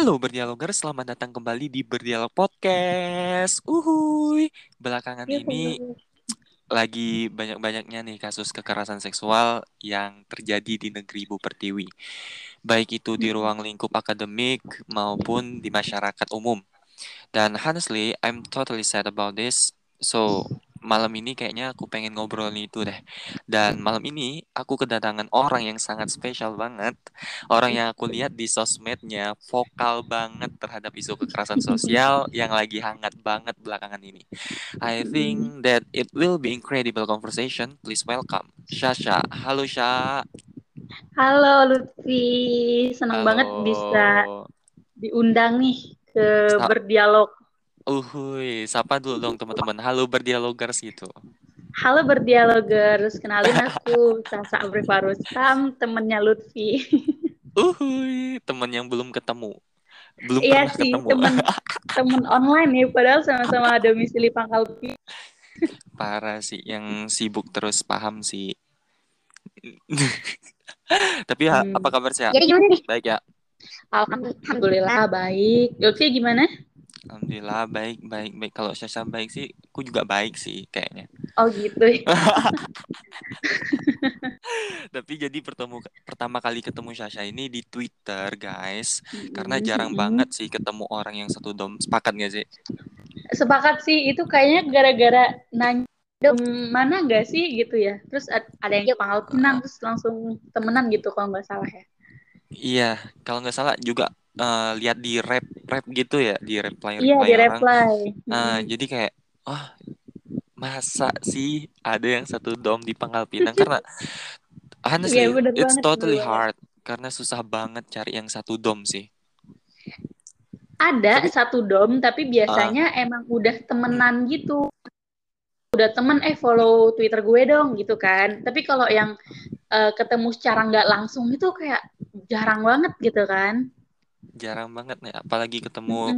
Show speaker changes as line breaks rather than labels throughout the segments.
Halo berdialoger, selamat datang kembali di Berdialog Podcast. Uhuy. Belakangan ini lagi banyak-banyaknya nih kasus kekerasan seksual yang terjadi di negeri Bu Pertiwi. Baik itu di ruang lingkup akademik maupun di masyarakat umum. Dan honestly, I'm totally sad about this. So, malam ini kayaknya aku pengen ngobrolin itu deh. Dan malam ini aku kedatangan orang yang sangat spesial banget. Orang yang aku lihat di sosmednya vokal banget terhadap isu kekerasan sosial yang lagi hangat banget belakangan ini. I think that it will be incredible conversation. Please welcome Shasha. Halo Sha.
Halo Lutfi, senang banget bisa diundang nih ke berdialog
Uhuy, sapa dulu dong teman-teman. Halo berdialogers gitu.
Halo berdialogers, kenalin aku Sasa Rustam, temennya Lutfi.
Uhuy, temen yang belum ketemu. Belum
iya pernah sih, ketemu. temen, temen online nih, padahal sama-sama domisili Pangkal
Parah sih, yang sibuk terus paham sih. Tapi hmm. apa kabar sih?
Jadi gimana nih?
Baik ya.
Alhamdulillah baik. Lutfi gimana?
Alhamdulillah baik baik baik. Kalau Sasha baik sih aku juga baik sih kayaknya.
Oh gitu ya.
tapi jadi pertemu pertama kali ketemu Sasha ini di Twitter guys. Mm-hmm. karena jarang mm-hmm. banget sih ketemu orang yang satu dom sepakat gak sih?
Sepakat sih itu kayaknya gara-gara nanya dom mana gak sih? gitu ya. Terus ada yang pangkal pinang terus langsung temenan gitu kalau nggak salah ya.
Iya kalau nggak salah juga uh, lihat di rap rap gitu ya di reply
reply iya di reply
uh, hmm. jadi kayak oh masa sih ada yang satu dom di Pangkal Pinang? Karena honestly yeah, it's totally hard. Karena susah banget cari yang satu dom sih.
Ada tapi, satu dom tapi biasanya uh, emang udah temenan gitu. Udah temen eh follow Twitter gue dong gitu kan. Tapi kalau yang uh, ketemu secara nggak langsung itu kayak jarang banget gitu kan
jarang banget nih apalagi ketemu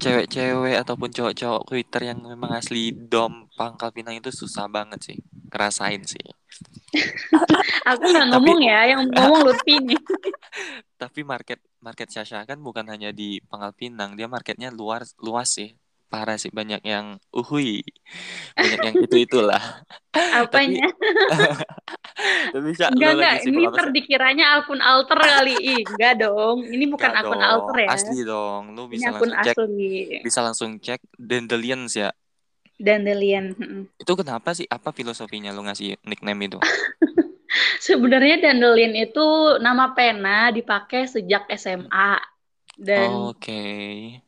cewek-cewek ataupun cowok-cowok Twitter yang memang asli dom Pangkal Pinang itu susah banget sih ngerasain sih.
Aku nggak ngomong ya yang ngomong Lutfi. Nih
tapi market market Sasha kan bukan hanya di Pangkal Pinang dia marketnya luar luas sih. Parah sih banyak yang uhui banyak yang itu itulah
apanya? Tapi, bisa enggak enggak. Ini terdikiranya akun alter kali. Ih enggak dong. Ini bukan enggak akun dong. alter ya.
Asli dong. Lu bisa ini langsung cek asli. bisa langsung cek Dandelions ya.
Dandelion
itu kenapa sih? Apa filosofinya lu ngasih nickname itu?
Sebenarnya Dandelion itu nama pena dipakai sejak SMA dan
oke. Okay.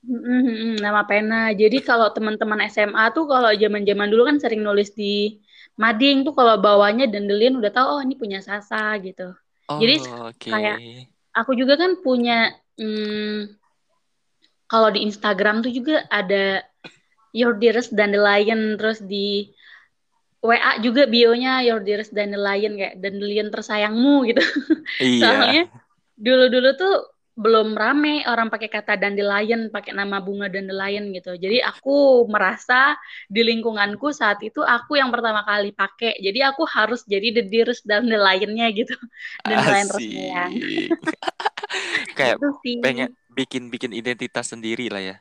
nama pena. Jadi kalau teman-teman SMA tuh kalau zaman-zaman dulu kan sering nulis di mading tuh kalau bawahnya dandelion udah tahu oh ini punya Sasa gitu
oh,
jadi
okay.
kayak aku juga kan punya mm, kalau di Instagram tuh juga ada Your Dearest Dandelion terus di WA juga bionya Your Dearest Dandelion kayak dandelion tersayangmu gitu.
Iya.
Soalnya dulu-dulu tuh belum rame orang pakai kata dandelion, pakai nama bunga dandelion gitu. Jadi aku merasa di lingkunganku saat itu aku yang pertama kali pakai. Jadi aku harus jadi the dearest dandelionnya gitu. Dandelion resminya.
Kayak pengen bikin-bikin identitas sendiri lah ya.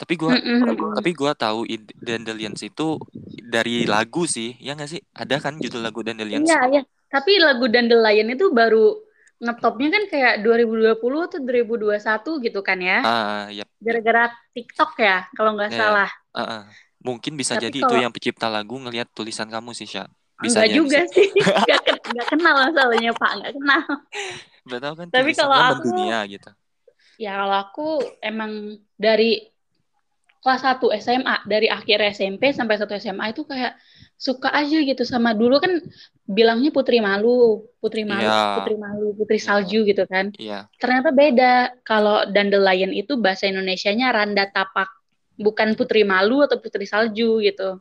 Tapi gua mm -hmm. tapi gua tahu Dandelions itu dari lagu sih, ya nggak sih? Ada kan judul lagu Dandelions?
Iya, iya. Tapi lagu Dandelion itu baru ngetopnya kan kayak 2020 atau 2021 gitu kan ya.
Uh, yep.
Gara-gara TikTok ya kalau nggak yeah. salah.
Uh, uh. Mungkin bisa Tapi jadi kalau... itu yang pencipta lagu ngelihat tulisan kamu sih, Sya.
Bisa Enggak juga bisa. sih. Enggak ken kenal masalahnya, Pak. Enggak kenal.
Betul kan
Tapi kalau aku
dunia gitu.
Ya kalau aku emang dari kelas 1 SMA, dari akhir SMP sampai satu SMA itu kayak suka aja gitu sama dulu kan bilangnya putri malu, putri malu, yeah. putri malu, putri iya. salju yeah. gitu kan.
Yeah.
Ternyata beda. Kalau dandelion itu bahasa Indonesianya randa tapak, bukan putri malu atau putri salju gitu.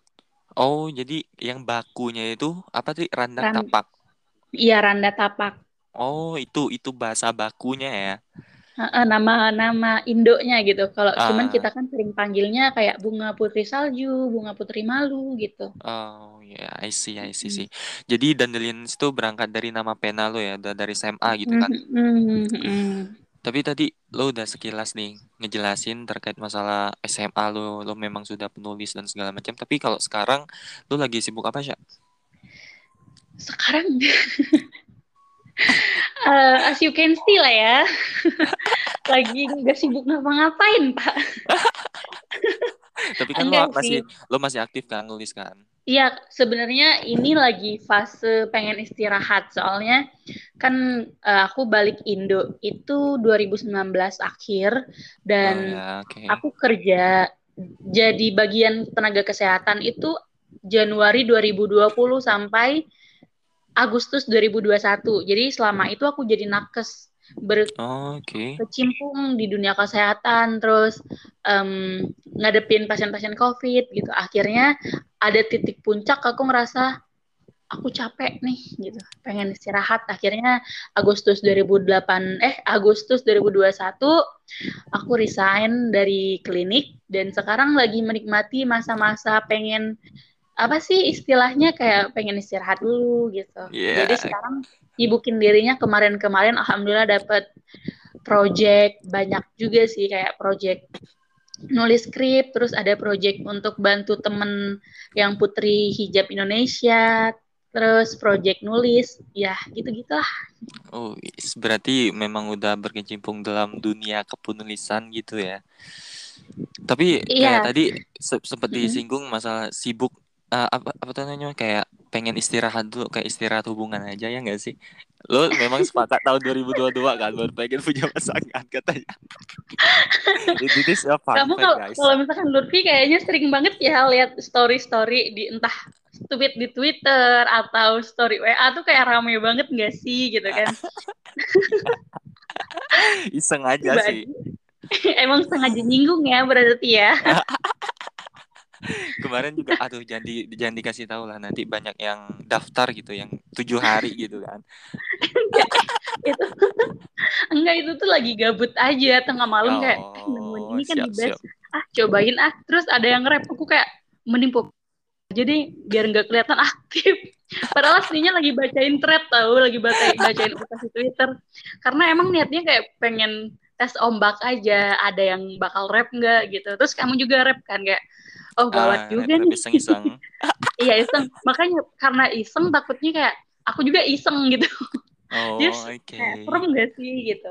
Oh, jadi yang bakunya itu apa sih randa Ran tapak?
Iya, randa tapak.
Oh, itu itu bahasa bakunya ya
nama-nama Indonya gitu. Kalau uh. cuman kita kan sering panggilnya kayak bunga putri salju, bunga putri malu gitu.
Oh ya, yeah. I see, I see sih. Jadi Dandelion itu berangkat dari nama pena lo ya, dari SMA gitu kan.
Mm-hmm.
Tapi tadi lo udah sekilas nih ngejelasin terkait masalah SMA lo, lo memang sudah penulis dan segala macam. Tapi kalau sekarang lo lagi sibuk apa sih?
Sekarang, uh, as you can see lah ya, lagi nggak sibuk ngapa-ngapain pak.
Tapi kan lo masih lo masih aktif kan nulis kan?
Iya, sebenarnya ini lagi fase pengen istirahat soalnya kan uh, aku balik Indo itu 2019 akhir dan oh, ya, okay. aku kerja jadi bagian tenaga kesehatan itu Januari 2020 sampai Agustus 2021. Jadi selama itu aku jadi nakes berkecimpung oh, okay. di dunia kesehatan terus um, ngadepin pasien-pasien COVID gitu. Akhirnya ada titik puncak aku ngerasa aku capek nih gitu pengen istirahat akhirnya Agustus 2008 eh Agustus 2021 aku resign dari klinik dan sekarang lagi menikmati masa-masa pengen apa sih istilahnya kayak pengen istirahat dulu gitu yeah. jadi sekarang ibukin dirinya kemarin-kemarin alhamdulillah dapat project banyak juga sih kayak project nulis skrip terus ada project untuk bantu temen yang putri hijab Indonesia terus project nulis ya gitu-gitulah
oh berarti memang udah berkecimpung dalam dunia kepenulisan gitu ya tapi iya. kayak tadi se sempat disinggung masalah sibuk uh, apa apa namanya? Kayak pengen istirahat dulu kayak istirahat hubungan aja ya nggak sih? Lo memang sepakat tahun 2022 kan? Baru pengen punya pasangan katanya.
Itu kamu kalau kalau misalkan Lutfi kayaknya sering banget ya lihat story story di entah tweet di Twitter atau story WA tuh kayak rame banget nggak sih gitu kan?
Iseng aja sih
emang sengaja nyinggung ya berarti ya
kemarin juga aduh jangan di, jangan dikasih tahu lah nanti banyak yang daftar gitu yang tujuh hari gitu kan.
Itu enggak itu tuh lagi gabut aja tengah malam oh, kayak eh, nemuin ini kan siap, di best ah cobain ah. Terus ada yang rap aku kayak mending pop jadi biar nggak kelihatan aktif. Padahal aslinya lagi bacain thread tahu lagi bacain bacain aplikasi Twitter. Karena emang niatnya kayak pengen tes ombak aja ada yang bakal rap nggak gitu. Terus kamu juga rap kan kayak oh gawat uh, juga nih iseng-iseng iya iseng makanya karena iseng takutnya kayak aku juga iseng gitu Oh, oke. Okay. serem gak sih gitu.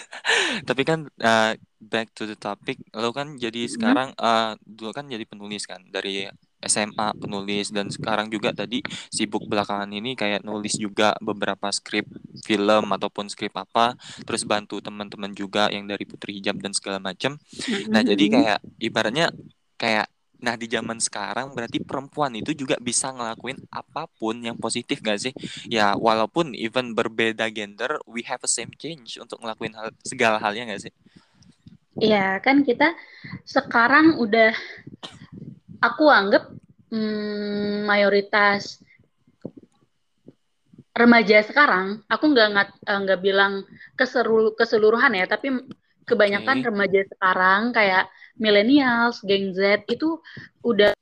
Tapi kan uh, back to the topic, lo kan jadi hmm. sekarang uh, dulu kan jadi penulis kan dari SMA penulis dan sekarang juga tadi sibuk belakangan ini kayak nulis juga beberapa skrip film ataupun skrip apa, terus bantu teman-teman juga yang dari Putri Hijab dan segala macam. Nah, jadi hmm. kayak ibaratnya kayak Nah di zaman sekarang berarti perempuan itu juga bisa ngelakuin apa pun yang positif gak sih? Ya walaupun even berbeda gender, we have a same change untuk ngelakuin hal, segala halnya gak sih?
Iya kan kita sekarang udah aku anggap hmm, mayoritas remaja sekarang, aku nggak nggak bilang ke seluruh keseluruhan ya, tapi kebanyakan okay. remaja sekarang kayak millennials, geng Z itu udah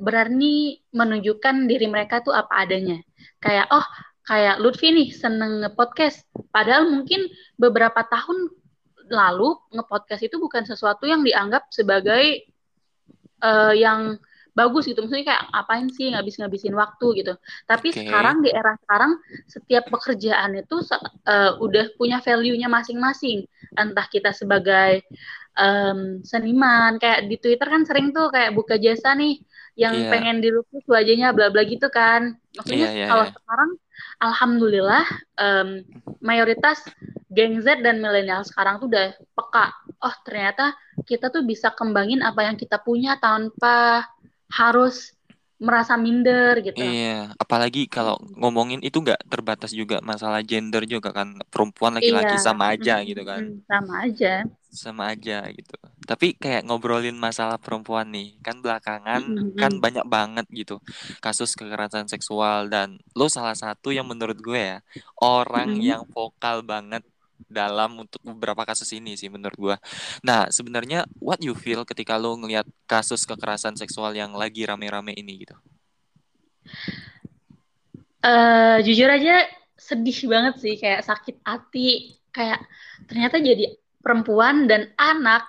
berani menunjukkan diri mereka tuh apa adanya. Kayak oh, kayak Lutfi nih seneng nge-podcast. Padahal mungkin beberapa tahun lalu nge-podcast itu bukan sesuatu yang dianggap sebagai uh, yang bagus gitu maksudnya kayak apain sih ngabis-ngabisin waktu gitu tapi okay. sekarang di era sekarang setiap pekerjaan itu uh, udah punya value-nya masing-masing entah kita sebagai um, seniman kayak di Twitter kan sering tuh kayak buka jasa nih yang yeah. pengen dilukis wajahnya bla bla gitu kan maksudnya yeah, yeah, kalau yeah. sekarang alhamdulillah um, mayoritas geng Z dan milenial sekarang tuh udah peka oh ternyata kita tuh bisa kembangin apa yang kita punya tanpa harus merasa minder gitu.
Iya, apalagi kalau ngomongin itu nggak terbatas juga masalah gender juga kan perempuan laki-laki iya. sama aja gitu kan.
Sama aja.
Sama aja gitu. Tapi kayak ngobrolin masalah perempuan nih, kan belakangan mm-hmm. kan banyak banget gitu kasus kekerasan seksual dan lo salah satu yang menurut gue ya orang mm-hmm. yang vokal banget dalam untuk beberapa kasus ini sih menurut gue. Nah sebenarnya what you feel ketika lo ngelihat kasus kekerasan seksual yang lagi rame-rame ini gitu?
Uh, jujur aja sedih banget sih kayak sakit hati kayak ternyata jadi perempuan dan anak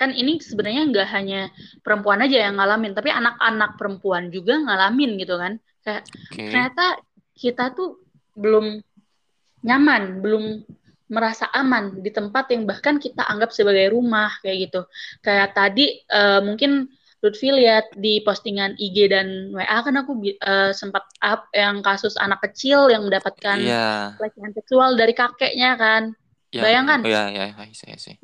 kan ini sebenarnya nggak hanya perempuan aja yang ngalamin tapi anak-anak perempuan juga ngalamin gitu kan kayak okay. ternyata kita tuh belum nyaman belum merasa aman di tempat yang bahkan kita anggap sebagai rumah kayak gitu kayak tadi uh, mungkin Lutfi lihat di postingan IG dan WA kan aku uh, sempat up yang kasus anak kecil yang mendapatkan yeah. pelecehan seksual dari kakeknya kan. Yeah, Bayangkan.
Iya, iya, iya, iya.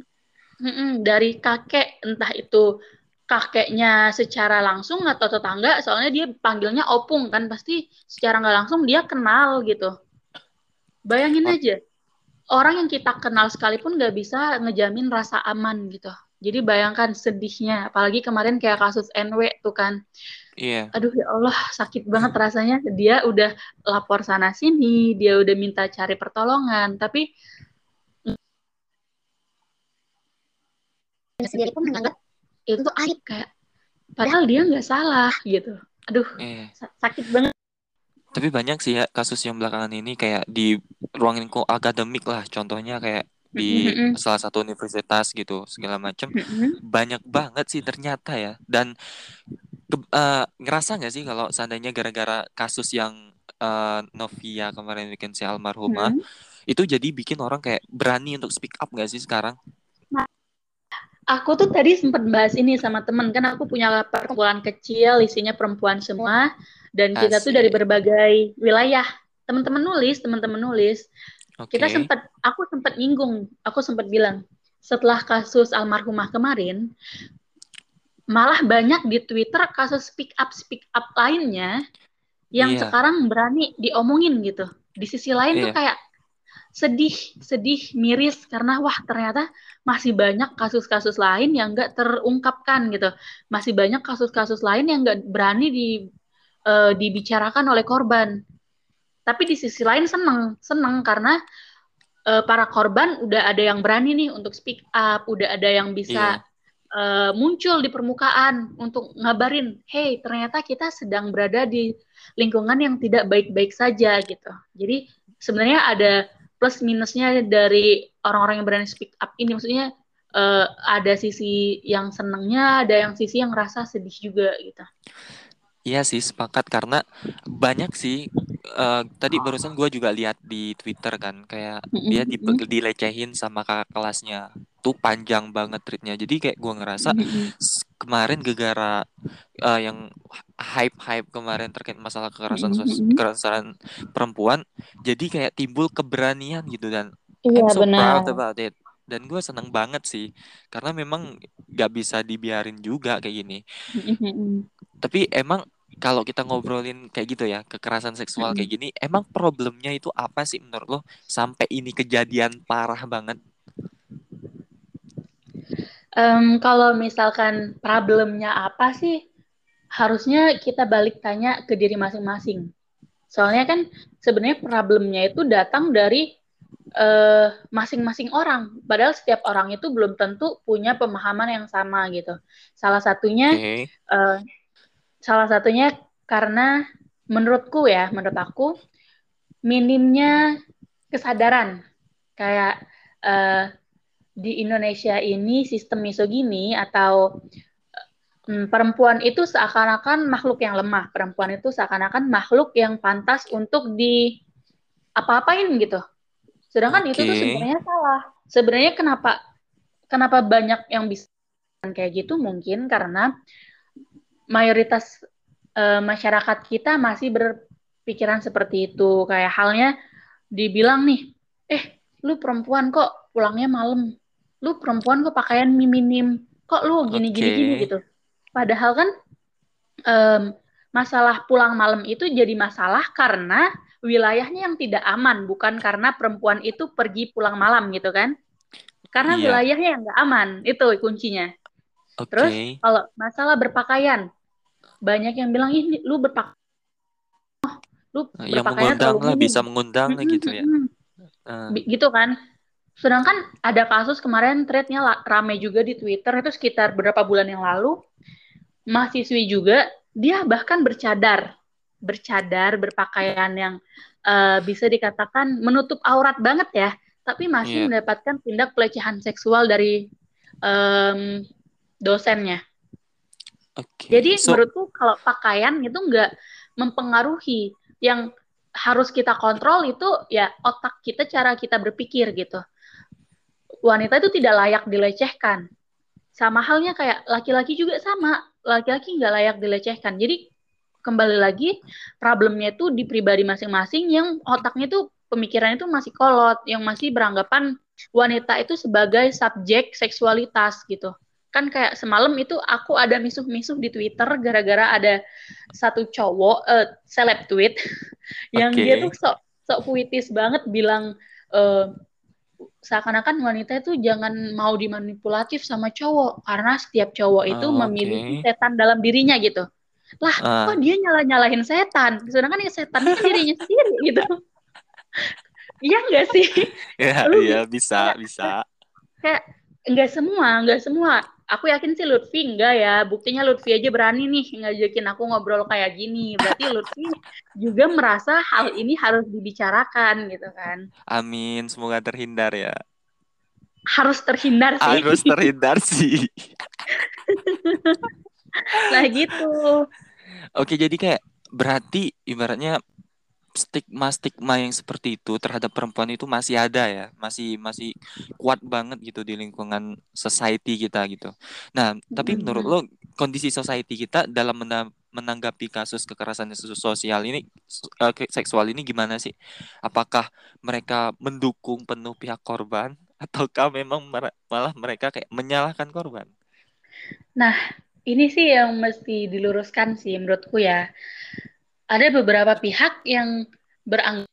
Mm-mm, dari kakek entah itu kakeknya secara langsung atau tetangga soalnya dia panggilnya opung kan pasti secara nggak langsung dia kenal gitu bayangin oh. aja orang yang kita kenal sekalipun nggak bisa ngejamin rasa aman gitu jadi bayangkan sedihnya apalagi kemarin kayak kasus NW tuh kan
Iya.
Aduh ya Allah sakit banget rasanya. Dia udah lapor sana sini, dia udah minta cari pertolongan, tapi sendiri pun menganggap itu tuh aib kayak padahal dia nggak salah gitu aduh eh. sakit banget
tapi banyak sih ya kasus yang belakangan ini kayak di ruang lingkup akademik lah contohnya kayak di mm-hmm. salah satu universitas gitu segala macam mm-hmm. banyak banget sih ternyata ya dan ke, uh, ngerasa nggak sih kalau seandainya gara-gara kasus yang uh, Novia kemarin bikin si almarhumah mm-hmm. itu jadi bikin orang kayak berani untuk speak up nggak sih sekarang
aku tuh tadi sempat bahas ini sama temen kan aku punya perkumpulan kecil isinya perempuan semua dan Asik. kita tuh dari berbagai wilayah teman-teman nulis teman-teman nulis okay. kita sempat aku sempat nyinggung aku sempat bilang setelah kasus almarhumah kemarin malah banyak di Twitter kasus speak up speak up lainnya yang yeah. sekarang berani diomongin gitu di sisi lain yeah. tuh iya. kayak sedih, sedih, miris karena wah ternyata masih banyak kasus-kasus lain yang nggak terungkapkan gitu, masih banyak kasus-kasus lain yang nggak berani di uh, dibicarakan oleh korban. Tapi di sisi lain seneng, seneng karena uh, para korban udah ada yang berani nih untuk speak up, udah ada yang bisa yeah. Uh, muncul di permukaan untuk ngabarin, hey ternyata kita sedang berada di lingkungan yang tidak baik-baik saja gitu. Jadi sebenarnya ada plus minusnya dari orang-orang yang berani speak up ini. Maksudnya uh, ada sisi yang senengnya ada yang sisi yang rasa sedih juga gitu.
Iya sih sepakat. Karena banyak sih uh, tadi barusan gue juga lihat di Twitter kan kayak dia di, dilecehin sama kakak kelasnya. Tuh panjang banget tweetnya jadi kayak gue ngerasa kemarin gegara uh, yang hype hype kemarin terkait masalah kekerasan kekerasan perempuan jadi kayak timbul keberanian gitu dan
iya, I'm so benar.
proud about it. Dan gue seneng banget sih karena memang gak bisa dibiarin juga kayak gini. Tapi emang kalau kita ngobrolin kayak gitu ya kekerasan seksual kayak gini emang problemnya itu apa sih menurut lo? Sampai ini kejadian parah banget
um, kalau misalkan problemnya apa sih harusnya kita balik tanya ke diri masing-masing soalnya kan sebenarnya problemnya itu datang dari uh, masing-masing orang. Padahal setiap orang itu belum tentu punya pemahaman yang sama gitu. Salah satunya okay. uh, Salah satunya karena menurutku ya, menurut aku minimnya kesadaran kayak uh, di Indonesia ini sistem misogini atau um, perempuan itu seakan-akan makhluk yang lemah, perempuan itu seakan-akan makhluk yang pantas untuk di apa-apain gitu. Sedangkan okay. itu tuh sebenarnya salah. Sebenarnya kenapa kenapa banyak yang bisa kayak gitu mungkin karena mayoritas uh, masyarakat kita masih berpikiran seperti itu. Kayak halnya dibilang nih, eh lu perempuan kok pulangnya malam, lu perempuan kok pakaian minim, kok lu gini okay. gini gini gitu. Padahal kan um, masalah pulang malam itu jadi masalah karena wilayahnya yang tidak aman, bukan karena perempuan itu pergi pulang malam gitu kan? Karena iya. wilayahnya yang nggak aman, itu kuncinya. Okay. Terus kalau masalah berpakaian, banyak yang bilang ini lu berpakaian oh,
lu yang mengundang lah bisa mengundang hmm, gitu ya
uh. gitu kan sedangkan ada kasus kemarin threadnya rame juga di Twitter itu sekitar beberapa bulan yang lalu mahasiswi juga dia bahkan bercadar bercadar berpakaian yang uh, bisa dikatakan menutup aurat banget ya tapi masih
Iya.
mendapatkan tindak pelecehan seksual dari em, dosennya.
Oke.
Jadi
So,
menurutku kalau pakaian itu nggak mempengaruhi. Yang harus kita kontrol itu ya otak kita, cara kita berpikir gitu. Wanita itu tidak layak dilecehkan. Sama halnya kayak laki-laki juga sama. Laki-laki nggak layak dilecehkan. Jadi kembali lagi problemnya itu di pribadi masing-masing yang otaknya itu pemikirannya itu masih kolot, yang masih beranggapan wanita itu sebagai subjek seksualitas gitu kan kayak semalam itu aku ada misuh-misuh di Twitter gara-gara ada satu cowok uh, seleb tweet yang
Oke.
dia tuh sok sok puitis banget bilang uh, seakan-akan wanita itu jangan mau dimanipulatif sama cowok karena setiap cowok itu
Oh, oke.
memiliki setan dalam dirinya gitu. Lah,
Ah.
kok dia nyala-nyalahin setan? Sedangkan yang setan itu kan dirinya sendiri gitu. Iya nggak sih?
Ya, iya bisa, bisa.
kayak nggak semua, nggak semua. Aku yakin sih Lutfi enggak ya. Buktinya Lutfi aja berani nih ngajakin aku ngobrol kayak gini. Berarti Lutfi juga merasa hal ini harus dibicarakan gitu kan.
Amin, semoga terhindar ya.
Harus terhindar sih.
Harus terhindar sih.
Nah gitu.
Oke, jadi kayak berarti ibaratnya stigma-stigma yang seperti itu terhadap perempuan itu masih ada ya, masih masih kuat banget gitu di lingkungan society kita gitu. Nah, tapi menurut lo kondisi society kita dalam mena- menanggapi kasus kekerasan sosial ini eh, seksual ini gimana sih? Apakah mereka mendukung penuh pihak korban ataukah memang malah mereka kayak menyalahkan korban?
Nah, ini sih yang mesti diluruskan sih menurutku ya. Ada beberapa pihak yang beranggap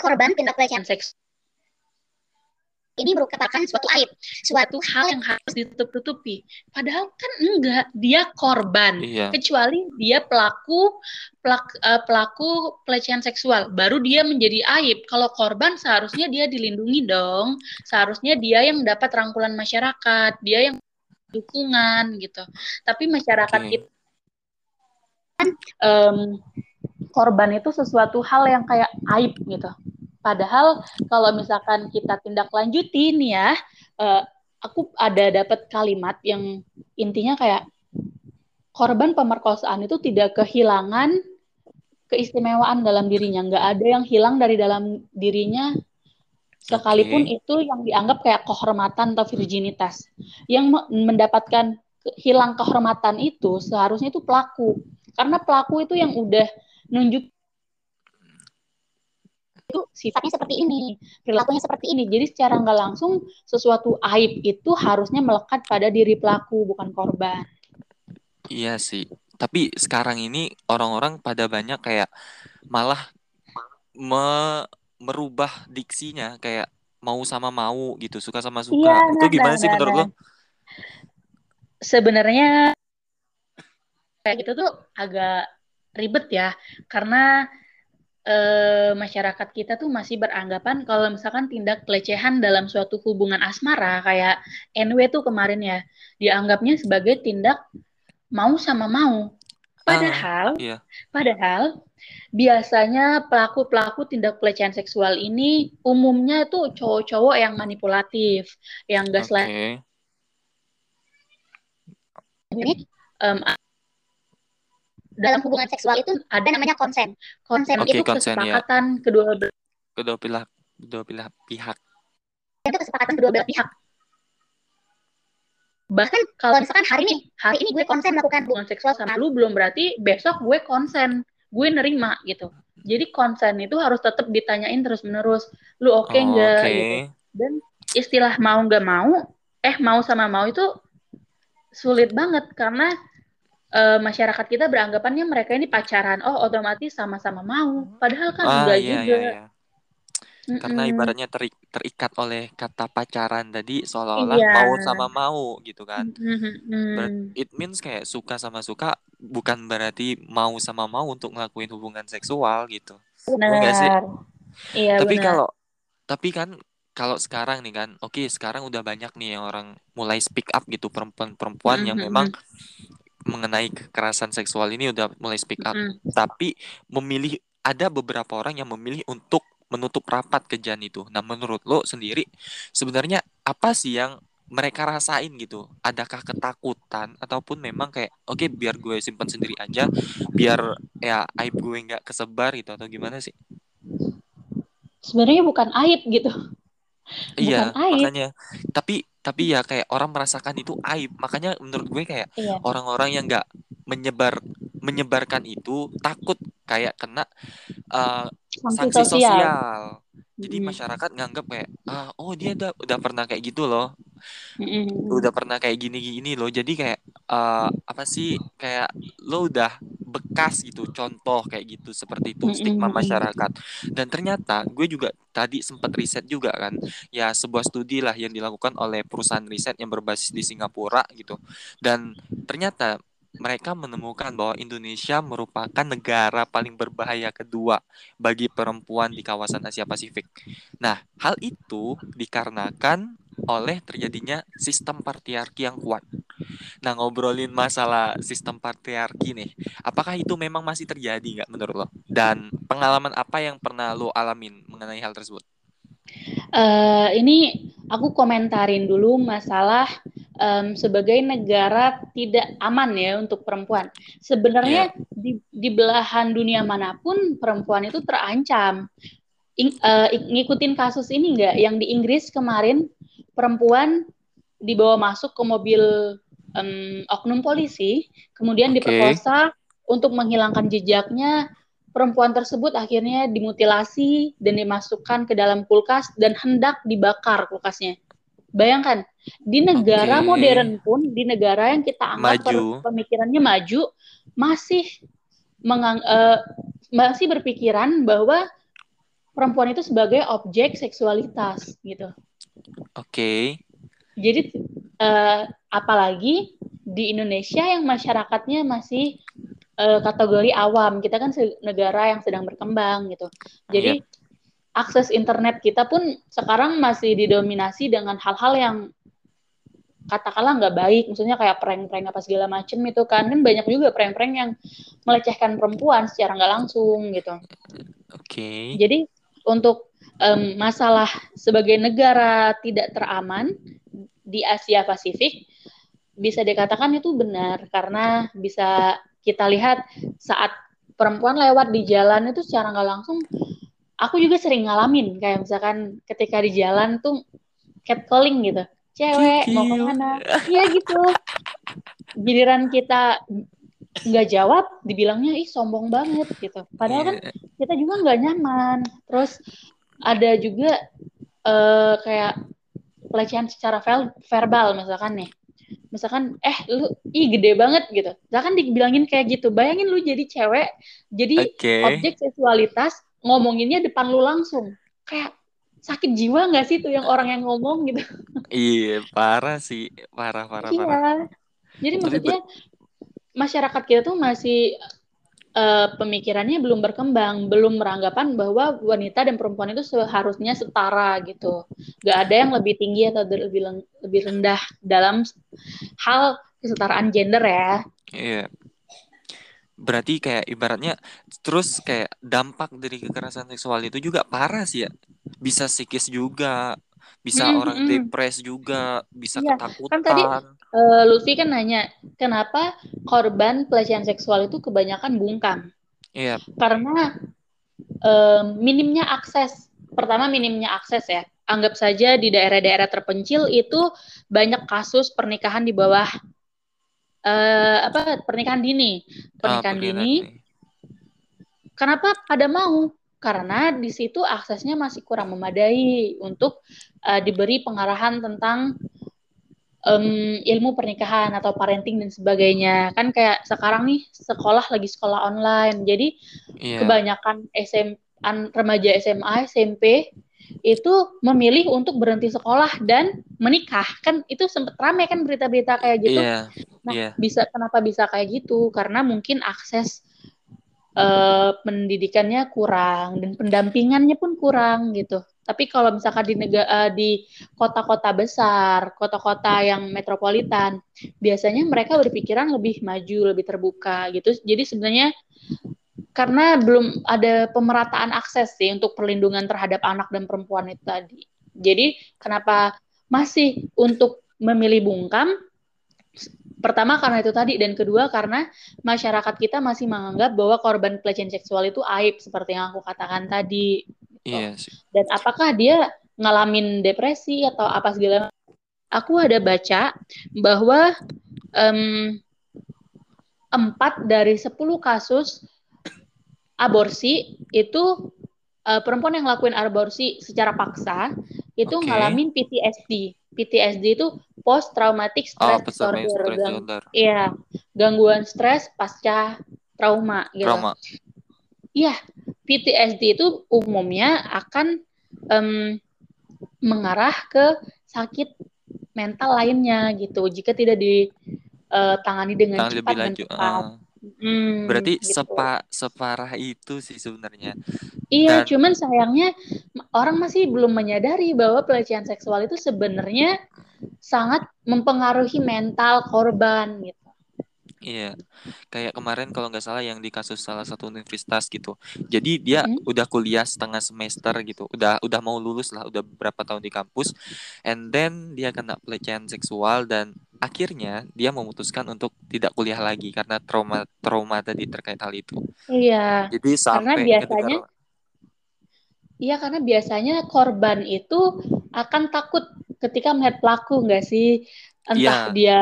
korban tindak pelecehan
seks
ini merupakan suatu aib, suatu
hal yang harus ditutup-tutupi. Padahal kan enggak, dia korban.
Iya.
Kecuali dia pelaku pelak- eh, pelaku pelecehan seksual, baru dia menjadi aib. Kalau korban seharusnya dia dilindungi dong. Seharusnya dia yang dapat rangkulan masyarakat, dia yang dukungan gitu. Tapi masyarakat
Oke.
kita em, korban itu sesuatu hal yang kayak aib gitu. Padahal kalau misalkan kita tindak lanjutin ya, eh, aku ada dapat kalimat yang intinya kayak korban pemerkosaan itu tidak kehilangan keistimewaan dalam dirinya, nggak ada yang hilang dari dalam dirinya sekalipun
Oke.
itu yang dianggap kayak kehormatan atau virginitas. Yang me- mendapatkan hilang kehormatan itu seharusnya itu pelaku. Karena pelaku itu yang udah nunjuk itu sifatnya seperti ini, perilakunya seperti ini. Jadi secara nggak langsung sesuatu aib itu harusnya melekat pada diri pelaku bukan korban.
Iya sih. Tapi sekarang ini orang-orang pada banyak kayak malah me- merubah diksinya kayak mau sama mau gitu, suka sama suka.
Iya,
Itu
nah,
gimana
nah,
sih
nah,
menurut lo?
nah. Sebenarnya kayak gitu tuh agak ribet ya, karena eh, masyarakat kita tuh masih beranggapan kalau misalkan tindak pelecehan dalam suatu hubungan asmara kayak NW tuh kemarin ya, dianggapnya sebagai tindak mau sama mau. Padahal,
Iya.
padahal biasanya pelaku-pelaku tindak pelecehan seksual ini umumnya tuh cowok-cowok yang manipulatif, yang gaslight
ini
em,
dalam hubungan seksual itu ada namanya konsen. Konsen
Oke,
itu
konsen ya.
kesepakatan kedua belah
Kedua pihak, kedua pihak pihak.
itu kesepakatan kedua belah pihak.
bahkan
Kalau misalkan hari ini, hari ini gue konsen melakukan hubungan
seksual sama lu belum berarti besok gue konsen gue nerima gitu jadi konsen itu harus tetap ditanyain terus menerus lu oke
Oh,
nggak
Oke.
gitu dan istilah mau nggak mau eh mau sama mau itu sulit banget karena eh, masyarakat kita beranggapannya mereka ini pacaran oh otomatis sama-sama mau padahal kan
Ah,
enggak
iya,
juga
iya, iya. Karena ibaratnya teri- terikat oleh kata pacaran tadi seolah-olah
Iya.
mau sama mau gitu kan. Ber- it means kayak suka sama suka bukan berarti mau sama mau untuk ngelakuin hubungan seksual gitu. Enggak sih?
benar iya
Tapi
benar
kalau tapi kan kalau sekarang nih kan, oke sekarang udah banyak nih yang orang mulai speak up gitu perempuan-perempuan yang
Mm-mm.
memang mengenai kekerasan seksual ini udah mulai speak up.
Mm-mm.
Tapi memilih ada beberapa orang yang memilih untuk menutup rapat kejan itu. Nah, menurut lo sendiri sebenarnya apa sih yang mereka rasain gitu? Adakah ketakutan ataupun memang kayak oke okay, biar gue simpan sendiri aja, biar ya aib gue nggak kesebar gitu atau gimana sih?
Sebenarnya bukan aib gitu.
Iya, makanya. Tapi tapi ya kayak orang merasakan itu aib. Makanya menurut gue kayak iya. orang-orang yang nggak menyebar menyebarkan itu takut kayak kena uh, sanksi sosial. sosial. Jadi hmm. masyarakat nganggap kayak ah oh dia udah udah pernah kayak gitu loh. hmm Udah pernah kayak gini-gini loh. Jadi kayak uh, apa sih kayak lo udah bekas gitu contoh kayak gitu seperti itu stigma masyarakat. Dan ternyata gue juga tadi sempat riset juga kan. Ya sebuah studi lah yang dilakukan oleh perusahaan riset yang berbasis di Singapura gitu. Dan ternyata mereka menemukan bahwa Indonesia merupakan negara paling berbahaya kedua bagi perempuan di kawasan Asia Pasifik. Nah, hal itu dikarenakan oleh terjadinya sistem patriarki yang kuat. Nah, ngobrolin masalah sistem patriarki nih, apakah itu memang masih terjadi nggak menurut lo? Dan pengalaman apa yang pernah lo alamin mengenai hal tersebut?
Uh, ini aku komentarin dulu masalah um, sebagai negara tidak aman ya untuk perempuan. Sebenarnya yeah. di, di belahan dunia mana pun perempuan itu terancam. In, uh, ngikutin kasus ini enggak? Yang di Inggris kemarin perempuan dibawa masuk ke mobil um, oknum polisi, kemudian okay. diperkosa untuk menghilangkan jejaknya. Perempuan tersebut akhirnya dimutilasi dan dimasukkan ke dalam kulkas dan hendak dibakar kulkasnya. Bayangkan, di negara okay. modern pun, di negara yang kita anggap maju. pemikirannya maju, masih mengang uh, masih berpikiran bahwa perempuan itu sebagai objek seksualitas gitu.
Oke. Okay.
Jadi uh, apalagi di Indonesia yang masyarakatnya masih uh, kategori awam, kita kan negara yang sedang berkembang gitu. Jadi yeah akses internet kita pun sekarang masih didominasi dengan hal-hal yang katakanlah nggak baik, maksudnya kayak prank-prank apa segala macem itu kan, kan banyak juga prank-prank yang melecehkan perempuan secara nggak langsung gitu.
Oke. Okay.
Jadi untuk um, masalah sebagai negara tidak teraman di Asia Pasifik bisa dikatakan itu benar. Karena bisa kita lihat saat perempuan lewat di jalan itu secara nggak langsung aku juga sering ngalamin. Kayak misalkan ketika di jalan tuh catcalling gitu. Cewek Kiki. mau ke mana? Iya gitu. Giliran kita nggak jawab dibilangnya ih sombong banget gitu. Padahal kan iya. kita juga nggak nyaman. Terus ada juga uh, kayak pelecehan secara verbal misalkan nih. Misalkan eh lu ih gede banget gitu. Misalkan dibilangin kayak gitu. Bayangin lu jadi cewek jadi okay. objek seksualitas ngomonginnya depan lu langsung. Kayak sakit jiwa nggak sih tuh yang orang yang ngomong gitu?
Iya parah sih. Parah parah iya. parah.
Jadi maksudnya masyarakat kita tuh masih uh, pemikirannya belum berkembang, belum beranggapan bahwa wanita dan perempuan itu seharusnya setara gitu. Gak ada yang lebih tinggi atau lebih lebih rendah dalam hal kesetaraan gender ya.
Iya berarti kayak ibaratnya terus kayak dampak dari kekerasan seksual itu juga parah sih ya bisa psikis juga bisa mm, orang mm. depres juga bisa iya. ketakutan kan tadi
uh, Lutfi kan nanya kenapa korban pelecehan seksual itu kebanyakan bungkam?
Iya.
Karena uh, minimnya akses. Pertama minimnya akses ya. Anggap saja di daerah-daerah terpencil itu banyak kasus pernikahan di bawah uh, apa pernikahan dini. Pernikahan, oh, dini. Kenapa pada mau karena di situ aksesnya masih kurang memadai untuk uh, diberi pengarahan tentang um, ilmu pernikahan atau parenting dan sebagainya. Kan kayak sekarang nih sekolah lagi sekolah online. Jadi yeah. kebanyakan SM remaja SMA SMP itu memilih untuk berhenti sekolah dan menikah. Kan itu sempat rame kan berita-berita kayak gitu. Yeah, nah yeah. bisa kenapa bisa kayak gitu? Karena mungkin akses uh, pendidikannya kurang dan pendampingannya pun kurang gitu tapi kalau misalkan di negara uh, di kota-kota besar kota-kota yang metropolitan biasanya mereka berpikiran lebih maju lebih terbuka gitu jadi sebenarnya karena belum ada pemerataan akses sih untuk perlindungan terhadap anak dan perempuan itu tadi. Jadi kenapa masih untuk memilih bungkam? Pertama karena itu tadi dan kedua karena masyarakat kita masih menganggap bahwa korban pelecehan seksual itu aib seperti yang aku katakan tadi. Gitu.
Iya sih.
Dan apakah dia ngalamin depresi atau apa segala aku ada baca bahwa um, empat dari sepuluh kasus aborsi itu uh, perempuan yang ngelakuin aborsi secara paksa itu
Oke.
ngalamin PTSD. PTSD itu post traumatic
Oh,
stress
pesan
disorder. Gang-. Iya, gangguan stres pasca trauma gitu.
Trauma.
Iya, PTSD itu umumnya akan em, mengarah ke sakit mental lainnya gitu jika tidak ditangani dengan
Yang
cepat
lebih
dan
lanjut.
tepat. Hmm,
berarti
gitu.
sepa separah itu sih sebenarnya.
Iya,
Dan-
cuman sayangnya orang masih belum menyadari bahwa pelecehan seksual itu sebenarnya sangat mempengaruhi mental korban gitu.
Iya, kayak kemarin kalau nggak salah yang di kasus salah satu universitas gitu. Jadi dia
Hmm.
udah kuliah setengah semester gitu, udah udah mau lulus lah, udah berapa tahun di kampus, and then dia kena pelecehan seksual dan akhirnya dia memutuskan untuk tidak kuliah lagi karena trauma trauma tadi terkait hal itu.
Iya,
Jadi sampai
biasanya-
kedengar-
iya karena biasanya korban itu akan takut ketika melihat pelaku nggak sih? Entah
Iya.
dia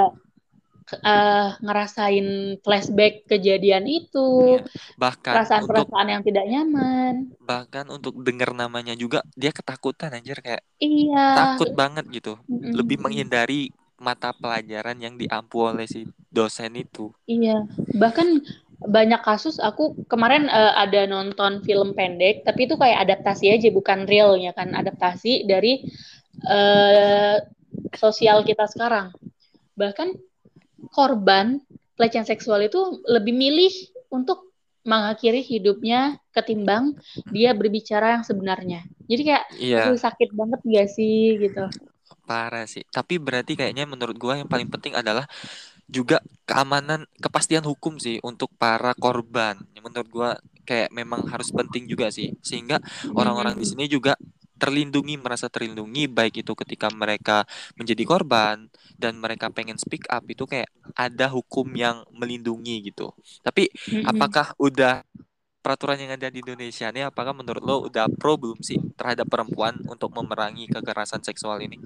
eh, ngerasain flashback kejadian itu,
Iya. bahkan untuk
perasaan-perasaan yang tidak nyaman.
bahkan untuk dengar namanya juga dia ketakutan anjir kayak
Iya.
takut banget gitu.
Mm-mm.
Lebih menghindari mata pelajaran yang diampu oleh si dosen itu.
Iya, bahkan banyak kasus aku kemarin eh, ada nonton film pendek, tapi itu kayak adaptasi aja, bukan real ya kan, adaptasi dari eh, sosial kita sekarang. Bahkan korban pelecehan seksual itu lebih milih untuk mengakhiri hidupnya ketimbang dia berbicara yang sebenarnya. Jadi kayak aduh, sakit banget gak sih gitu.
Parah sih. Tapi berarti kayaknya menurut gua yang paling penting adalah juga keamanan, kepastian hukum sih untuk para korban. Menurut gua kayak memang harus penting juga sih. Sehingga orang-orang di sini juga terlindungi, merasa terlindungi baik itu ketika mereka menjadi korban dan mereka pengen speak up itu kayak ada hukum yang melindungi gitu. Tapi apakah udah peraturan yang ada di Indonesia ini apakah menurut lo udah pro belum sih terhadap perempuan untuk memerangi kekerasan seksual ini?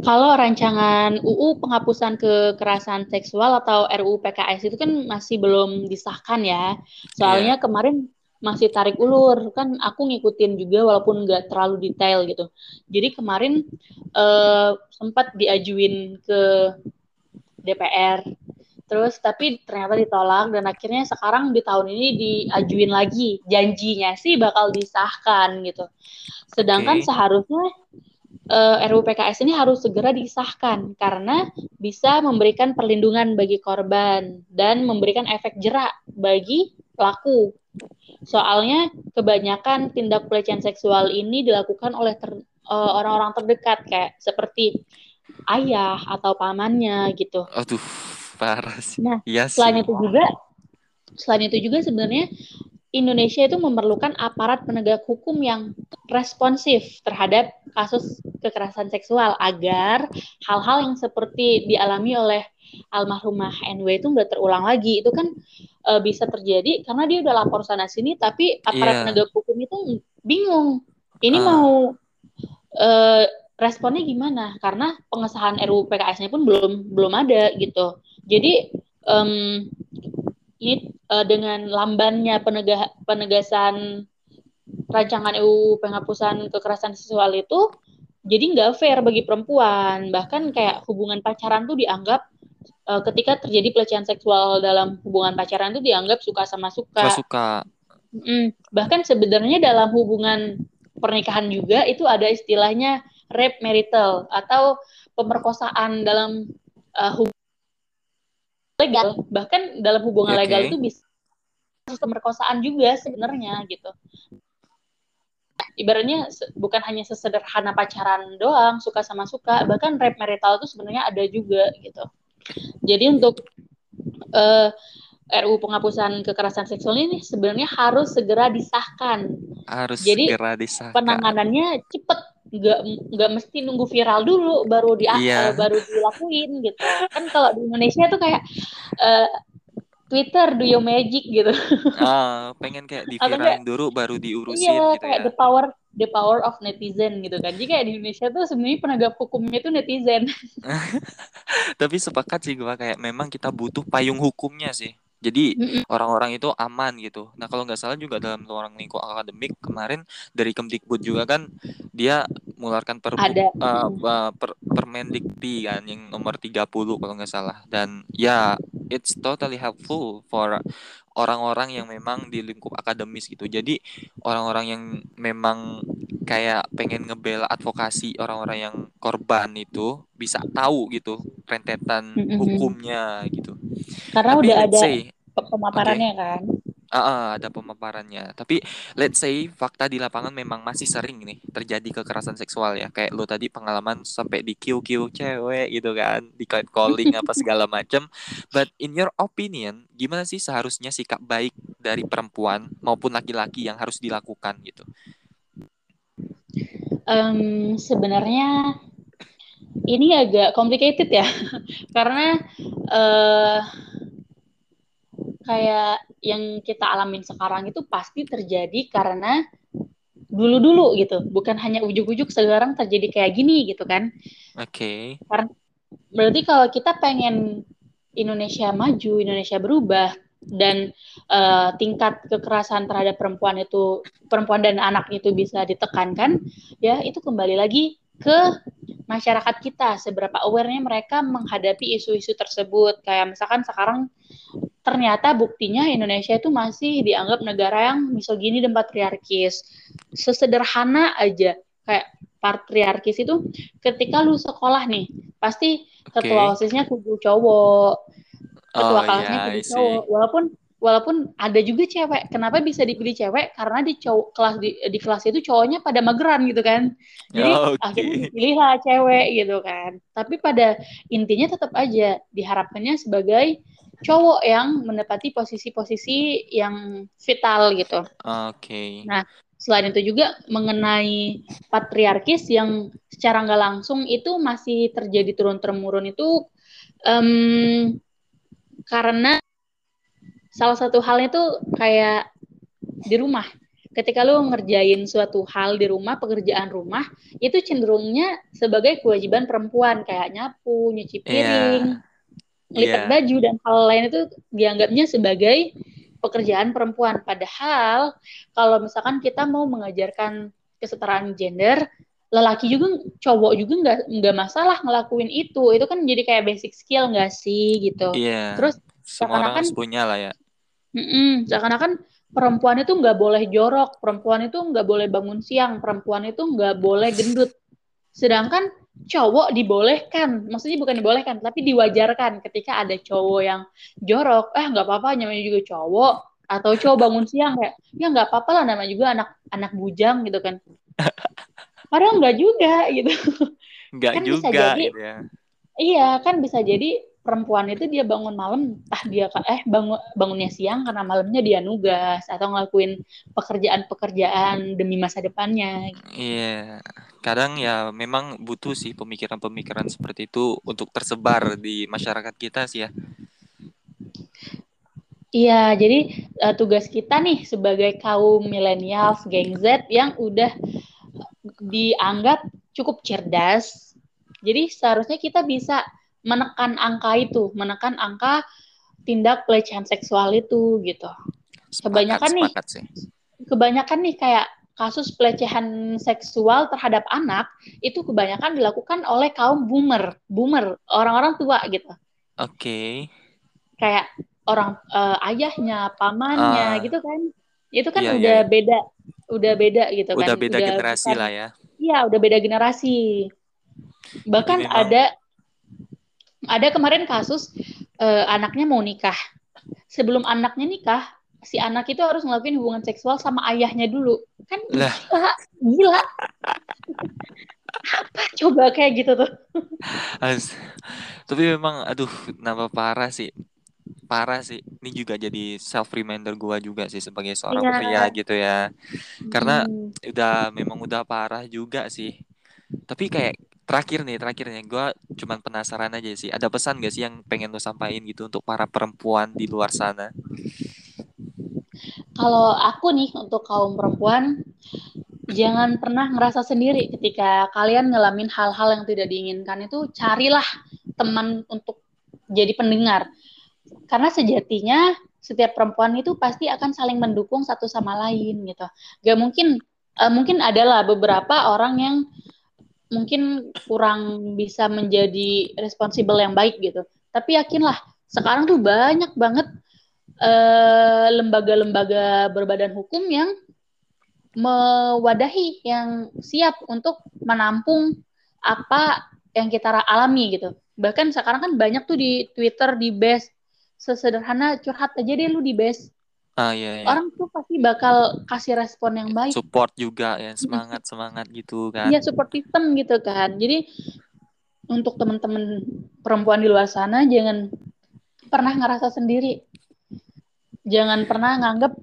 Kalau rancangan UU penghapusan kekerasan seksual atau RUU PKS itu kan masih belum disahkan ya. Soalnya kemarin masih tarik ulur kan aku ngikutin juga walaupun nggak terlalu detail gitu. Jadi kemarin eh, sempat diajuin ke DPR. Terus tapi ternyata ditolak dan akhirnya sekarang di tahun ini diajuin lagi. Janjinya sih bakal disahkan gitu. Sedangkan
Oke.
seharusnya eh, RUU PKS ini harus segera disahkan karena bisa memberikan perlindungan bagi korban dan memberikan efek jerak bagi pelaku. Soalnya kebanyakan tindak pelecehan seksual ini dilakukan oleh ter- eh, orang-orang terdekat kayak seperti ayah atau pamannya gitu.
Aduh, parah sih.
Nah,
sih.
Selain itu juga, selain itu juga sebenarnya Indonesia itu memerlukan aparat penegak hukum yang responsif terhadap kasus kekerasan seksual agar hal-hal yang seperti dialami oleh almarhumah NW itu nggak terulang lagi. Itu kan eh, bisa terjadi karena dia udah lapor sana sini, tapi aparat
Iya.
penegak hukum itu bingung. Ini
Ah.
mau eh, responnya gimana? Karena pengesahan RUU PKS-nya pun belum belum ada gitu. Jadi em, ini eh, dengan lambannya penegah, penegasan rancangan EU penghapusan kekerasan seksual itu jadi nggak fair bagi perempuan bahkan kayak hubungan pacaran tuh dianggap eh, ketika terjadi pelecehan seksual dalam hubungan pacaran tuh dianggap suka sama suka
Gak suka.
Mm, bahkan sebenarnya dalam hubungan pernikahan juga itu ada istilahnya rape marital atau pemerkosaan dalam eh, hubungan legal bahkan dalam hubungan
Oke.
legal itu bisa kasus pemerkosaan juga sebenarnya gitu ibaratnya bukan hanya sesederhana pacaran doang suka sama suka bahkan rape marital itu sebenarnya ada juga gitu jadi untuk eh, RU penghapusan kekerasan seksual ini sebenarnya harus segera disahkan.
Harus
Jadi,
segera disahkan.
Penanganannya cepet, nggak nggak mesti nunggu viral dulu baru di eh, baru dilakuin gitu. Kan kalau di Indonesia tuh kayak eh, Twitter do your magic gitu.
Ah, pengen kayak
Atau
diviralin dulu baru diurusin
Iya,
gitu
kayak
ya.
the power the power of netizen gitu kan. Jadi kayak di Indonesia tuh sebenarnya penegak hukumnya itu netizen.
Tapi sepakat sih gua kayak memang kita butuh payung hukumnya sih. Jadi orang-orang itu aman gitu. Nah kalau nggak salah juga dalam ruang lingkup akademik kemarin dari Kemdikbud juga kan dia mengeluarkan perbu
Ada.
eh, per, Permendikti kan yang nomor 30 kalau nggak salah. Dan ya it's totally helpful for orang-orang yang memang di lingkup akademis gitu. Jadi orang-orang yang memang kayak pengen ngebela advokasi orang-orang yang korban itu bisa tahu gitu rentetan hukumnya gitu.
Karena
Tapi
udah ada
say,
pe- pemaparannya kan.
ah, ah, ada pemaparannya. Tapi let's say fakta di lapangan memang masih sering nih terjadi kekerasan seksual ya. Kayak lo tadi pengalaman sampai di QQ cewek gitu kan, di calling apa segala macam. But in your opinion, gimana sih seharusnya sikap baik dari perempuan maupun laki-laki yang harus dilakukan gitu?
Em, sebenarnya ini agak complicated ya, karena eh kayak yang kita alamin sekarang itu pasti terjadi karena dulu-dulu gitu, bukan hanya ujuk-ujuk sekarang terjadi kayak gini gitu kan.
Oke.
Berarti kalau kita pengen Indonesia maju, Indonesia berubah, dan eh, tingkat kekerasan terhadap perempuan itu, perempuan dan anak itu bisa ditekankan, ya itu kembali lagi ke masyarakat kita, seberapa aware-nya mereka menghadapi isu-isu tersebut. Kayak misalkan sekarang ternyata buktinya Indonesia itu masih dianggap negara yang misogini dan patriarkis. Sesederhana aja kayak patriarkis itu ketika lu sekolah nih, pasti ketua
Oke.
OSISnya kudu cowok, ketua
Oh
kelasnya
iya,
kudu cowok. Walaupun walaupun ada juga cewek. Kenapa bisa dipilih cewek? Karena di cowok kelas di, di kelas itu cowoknya pada mageran gitu kan. Jadi
Oke.
akhirnya dipilihlah cewek gitu kan. Tapi pada intinya tetap aja diharapkannya sebagai cowok yang menepati posisi-posisi yang vital gitu.
Oke.
Nah, selain itu juga mengenai patriarkis yang secara nggak langsung itu masih terjadi turun-temurun itu em, karena salah satu halnya tuh kayak di rumah. Ketika lu ngerjain suatu hal di rumah, pekerjaan rumah, itu cenderungnya sebagai kewajiban perempuan kayak nyapu, nyuci piring, lipat
Iya.
baju dan hal lain itu dianggapnya sebagai pekerjaan perempuan. Padahal kalau misalkan kita mau mengajarkan kesetaraan gender, lelaki juga cowok juga nggak nggak masalah ngelakuin itu. Itu kan jadi kayak basic skill nggak sih gitu.
Iya.
Terus
Semua orang
seakan-akan
harus punya lah ya.
Mm-mm, seakan-akan perempuan itu nggak boleh jorok, perempuan itu nggak boleh bangun siang, perempuan itu nggak boleh gendut. Sedangkan cowok dibolehkan, maksudnya bukan dibolehkan, tapi diwajarkan ketika ada cowok yang jorok, eh nggak apa-apa, namanya juga cowok, atau cowok bangun siang kayak, ya nggak apa-apa lah, namanya juga anak anak bujang gitu kan. Padahal nggak juga gitu.
Enggak
Kan bisa
juga
jadi-
gitu ya.
Iya, kan bisa jadi perempuan itu dia bangun malam, entah dia eh bangun bangunnya siang karena malamnya dia nugas atau ngelakuin pekerjaan-pekerjaan demi masa depannya.
Iya. Kadang ya memang butuh sih pemikiran-pemikiran seperti itu untuk tersebar di masyarakat kita sih ya.
Iya, jadi eh, tugas kita nih sebagai kaum milenials, geng Z yang udah dianggap cukup cerdas. Jadi seharusnya kita bisa menekan angka itu, menekan angka tindak pelecehan seksual itu gitu.
Sepakat,
Kebanyakan nih.
sih.
kebanyakan nih kayak kasus pelecehan seksual terhadap anak itu kebanyakan dilakukan oleh kaum boomer, boomer, orang-orang tua gitu.
Oke.
Kayak orang eh, ayahnya, pamannya
Ah.
gitu kan. Itu kan
Iya, iya,
udah
iya.
beda, udah beda gitu kan.
Udah beda generasi
bukan-
lah ya.
Iya, udah beda generasi. Bahkan
memang-
ada ada kemarin kasus eh, anaknya mau nikah. Sebelum anaknya nikah, si anak itu harus ngelakuin hubungan seksual sama ayahnya dulu. Kan
Lah.
gila, gila. Apa coba kayak gitu tuh?
Tapi memang aduh nambah parah sih. parah sih. Ini juga jadi self reminder gua juga sih sebagai seorang
Iya.
pria gitu ya. Karena
Hmm.
udah memang udah parah juga sih. Tapi kayak terakhir nih, terakhir nih, gue cuman penasaran aja sih. Ada pesan gak sih yang pengen lo sampaikan gitu untuk para perempuan di luar sana?
Kalau aku nih untuk kaum perempuan, jangan pernah ngerasa sendiri ketika kalian ngalamin hal-hal yang tidak diinginkan itu carilah teman untuk jadi pendengar. Karena sejatinya setiap perempuan itu pasti akan saling mendukung satu sama lain gitu. Gak mungkin eh, mungkin adalah beberapa orang yang mungkin kurang bisa menjadi responsibel yang baik gitu. Tapi yakinlah sekarang tuh banyak banget eh, lembaga-lembaga berbadan hukum yang mewadahi yang siap untuk menampung apa yang kita alami gitu. Bahkan sekarang kan banyak tuh di Twitter di base sesederhana curhat aja deh lu di base.
Ah iya, iya.
Orang tuh pasti bakal kasih respon yang baik.
Support juga ya, semangat semangat gitu kan.
Iya support system gitu kan. Jadi untuk teman-teman perempuan di luar sana jangan pernah ngerasa sendiri. Jangan pernah nganggap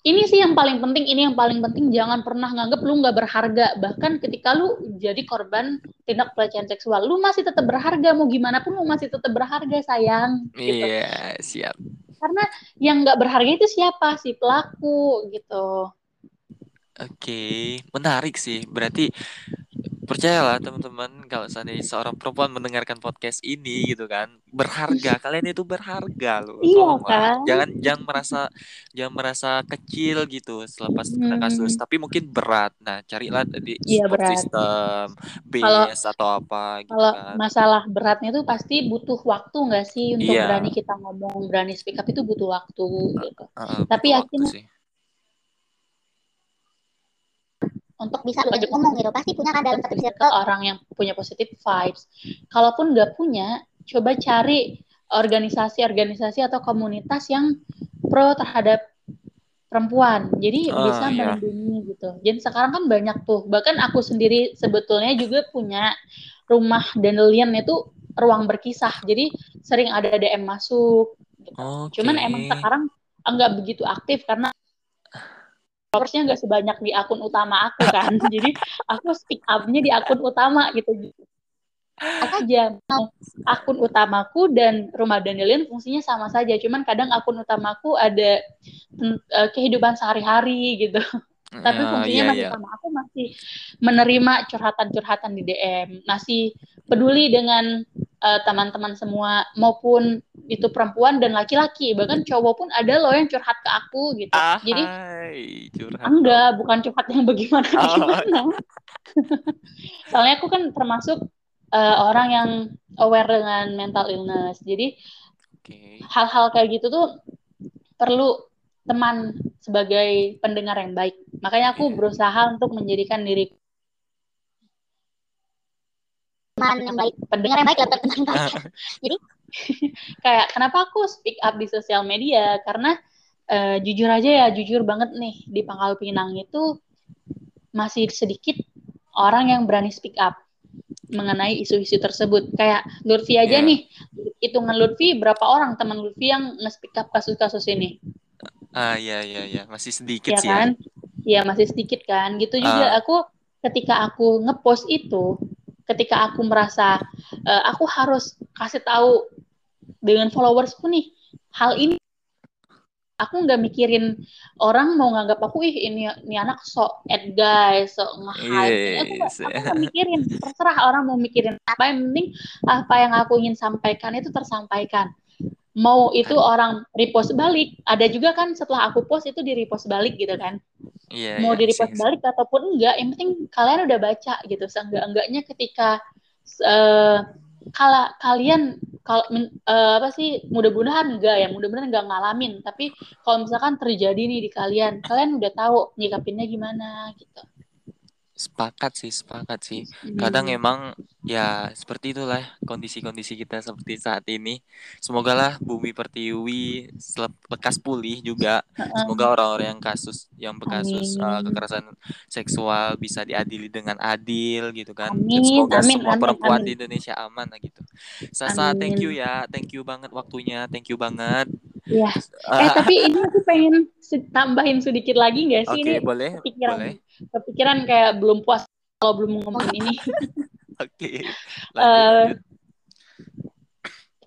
ini sih yang paling penting, ini yang paling penting jangan pernah nganggap lu nggak berharga. Bahkan ketika lu jadi korban tindak pelecehan seksual, lu masih tetap berharga. Mau gimana pun lu masih tetap berharga sayang. Gitu.
Iya, siap.
Karena yang nggak berharga itu siapa? Si pelaku gitu.
Oke, menarik sih. Berarti percayalah teman-teman kalau seandainya seorang perempuan mendengarkan podcast ini gitu kan berharga kalian itu berharga loh
Iya,
tolonglah
kan?
jangan jangan merasa jangan merasa kecil gitu selepas kena
Hmm.
kasus tapi mungkin berat nah carilah di
Iya,
support
berat.
system
Kalau-
base atau apa gitu
Kalau
kan
masalah beratnya tuh pasti butuh waktu nggak sih untuk
Iya.
berani kita ngomong, berani speak up itu butuh waktu gitu.
Heeh,
Tapi
butuh
yakin-
waktu sih.
Untuk bisa ajak ngomong gitu pasti punya kan dalam satu
ke
circle
orang yang punya positive vibes. Kalaupun nggak punya, coba cari organisasi-organisasi atau komunitas yang pro terhadap perempuan. Jadi
Ah,
bisa
iya.
melindungi gitu. Jadi sekarang kan banyak tuh. Bahkan aku sendiri sebetulnya juga punya rumah Dandelion itu ruang berkisah. Jadi sering ada DM masuk. Gitu.
Oke.
Cuman emang sekarang nggak begitu aktif karena followersnya nggak sebanyak di akun utama aku kan. Jadi aku speak up-nya di akun utama gitu. aja akun utamaku dan rumah Dandelion fungsinya sama saja. Cuman kadang akun utamaku ada mm, eh, kehidupan sehari-hari gitu. Tapi
Ah,
fungsinya
iya,
masih
iya.
sama. Aku masih menerima curhatan-curhatan di DM, masih peduli dengan eh, teman-teman semua maupun itu perempuan dan laki-laki. Bahkan cowok pun ada loh yang curhat ke aku gitu. Jadi
Ahai, curhat
enggak, bukan curhat yang bagaimana
Oh.
bagaimana. Soalnya aku kan termasuk eh, orang yang aware dengan mental illness. Jadi
Oke.
hal-hal kayak gitu tuh perlu teman sebagai pendengar yang baik. Makanya aku
Iya.
berusaha untuk menjadikan diri
teman yang baik
pendengar
dengar yang baik lah teman yang baik.
Kayak kenapa aku speak up di sosial media? Karena eh, jujur aja ya jujur banget nih di Pangkal Pinang itu masih sedikit orang yang berani speak up mengenai isu-isu tersebut. Kayak Lutfi aja
Iya.
nih hitungan Lutfi berapa orang teman Lutfi yang nge-speak up kasus-kasus ini?
Ah, iya, iya, iya. Masih sedikit
ya
sih
kan? Ya masih sedikit kan? Gitu juga
Ah.
aku ketika aku ngepost itu ketika aku merasa eh, aku harus kasih tahu dengan followersku nih hal ini aku nggak mikirin orang mau nganggap aku ih ini ini anak sok ad guys sok nge-hype. Aku nggak mikirin. Terserah orang mau mikirin apa yang penting apa yang aku ingin sampaikan itu tersampaikan mau itu orang repost balik ada juga kan setelah aku post itu di repost balik gitu kan.
Iya,
mau
iya,
di repost balik ataupun enggak yang penting kalian udah baca gitu. Seenggak-enggaknya ketika eh kalau kalian kalau men- eh, apa sih mudah-mudahan enggak ya mudah-mudahan enggak ngalamin. Tapi kalau misalkan terjadi nih di kalian kalian udah tahu nyikapinnya gimana gitu
Sepakat sih, sepakat sih. Kadang
Hmm.
emang ya seperti itulah kondisi-kondisi kita seperti saat ini. Semoga lah bumi pertiwi lekas pulih juga. Semoga orang-orang yang kasus yang berkasus uh,
Amin.
kekerasan seksual bisa diadili dengan adil gitu kan. Dan
Amin,
semoga
amin,
semua
amin,
perempuan
amin.
di Indonesia aman lah gitu. Sasa, thank you
Amin.
ya. Thank you banget waktunya. Thank you banget.
Iya. Eh
Ah,
tapi ini aku pengen tambahin sedikit lagi nggak sih
Oke,
ini
boleh,
kepikiran
boleh.
Kepikiran kayak belum puas kalau belum ngomongin ini.
Oke, lanjut.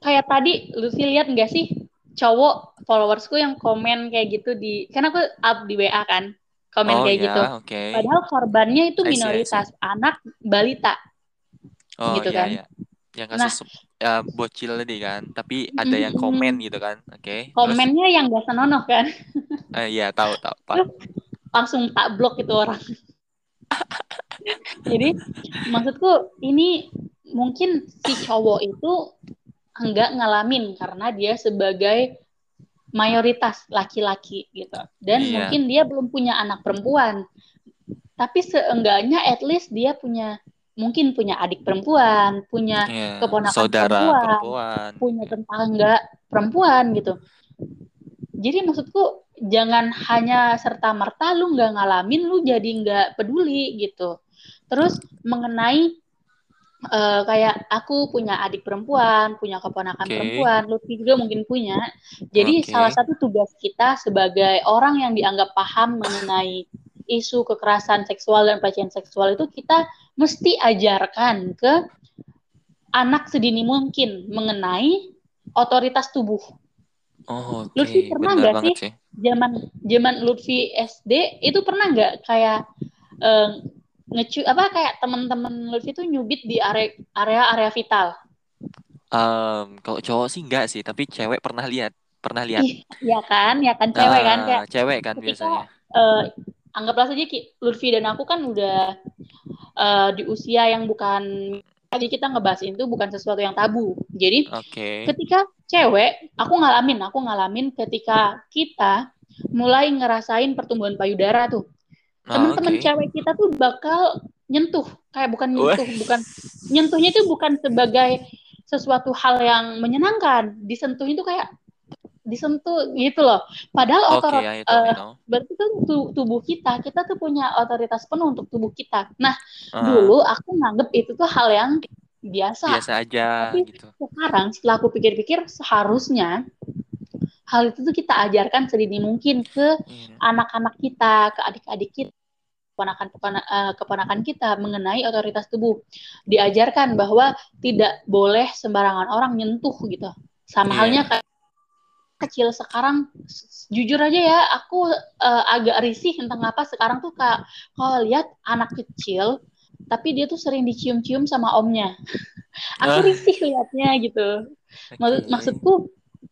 kayak tadi Lucy lihat nggak sih cowok followersku yang komen kayak gitu di kan aku up di WA kan komen
Oh
kayak
ya,
gitu.
oke.
Padahal korbannya itu
I see, I see.
minoritas anak balita
Oh
gitu
iya
kan.
iya. Yang
Nah,
kasus ya, bocil tadi kan, tapi ada yang komen gitu kan. Oke. Terus
komennya yang gak senonoh kan.
eh iya tahu tahu Pak.
Langsung tak blok itu orang. Jadi maksudku ini mungkin si cowok itu enggak ngalamin karena dia sebagai mayoritas laki-laki gitu. Dan
Iya.
mungkin dia belum punya anak perempuan. Tapi seenggaknya at least dia punya mungkin punya adik perempuan, punya
Iya,
keponakan
saudara
perempuan,
perempuan.
punya tetangga perempuan gitu. Jadi maksudku jangan hanya serta merta lu nggak ngalamin lu jadi nggak peduli gitu. Terus mengenai eh, kayak aku punya adik perempuan, punya keponakan
Oke.
perempuan, Lutfi juga mungkin punya. Jadi
Oke.
salah satu tugas kita sebagai orang yang dianggap paham mengenai isu kekerasan seksual dan pelecehan seksual itu kita mesti ajarkan ke anak sedini mungkin mengenai otoritas tubuh.
Oh, oke.
Lutfi pernah nggak sih
sih.
zaman zaman Lutfi SD itu pernah nggak kayak eh, ngecu apa kayak teman-teman Lutfi itu nyubit di area area area vital.
Em, kalau cowok sih enggak sih, tapi cewek pernah lihat, pernah lihat.
Ih, ya kan, ya kan cewek kan
Ah,
kayak
cewek kan
ketika
biasanya.
eh, anggaplah saja Ki, Lutfi dan aku kan udah eh, di usia yang bukan jadi kita ngebahas itu bukan sesuatu yang tabu. Jadi
Oke.
ketika cewek, aku ngalamin, aku ngalamin ketika kita mulai ngerasain pertumbuhan payudara tuh.
Oh,
Teman-teman
oke.
cewek kita tuh bakal nyentuh, kayak bukan nyentuh, bukan nyentuhnya itu bukan sebagai sesuatu hal yang menyenangkan. Disentuh itu kayak disentuh gitu loh. Padahal
I know, I
eh, berarti tuh tu- tubuh kita, kita tuh punya otoritas penuh untuk tubuh kita. Nah,
Ah,
dulu aku nganggep itu tuh hal yang biasa.
biasa aja
Tapi
gitu.
sekarang setelah aku pikir-pikir seharusnya hal itu tuh kita ajarkan sedini mungkin ke
Iya.
anak-anak kita, ke adik-adik kita, keponakan eh, keponakan kita mengenai otoritas tubuh. Diajarkan bahwa tidak boleh sembarangan orang nyentuh gitu. Sama
Iya.
halnya kayak kecil. Sekarang jujur aja ya aku eh, agak risih tentang apa sekarang tuh kak. Kalau lihat anak kecil tapi dia tuh sering dicium-cium sama omnya. Aku
Ah.
risih liatnya gitu. Maksud, maksudku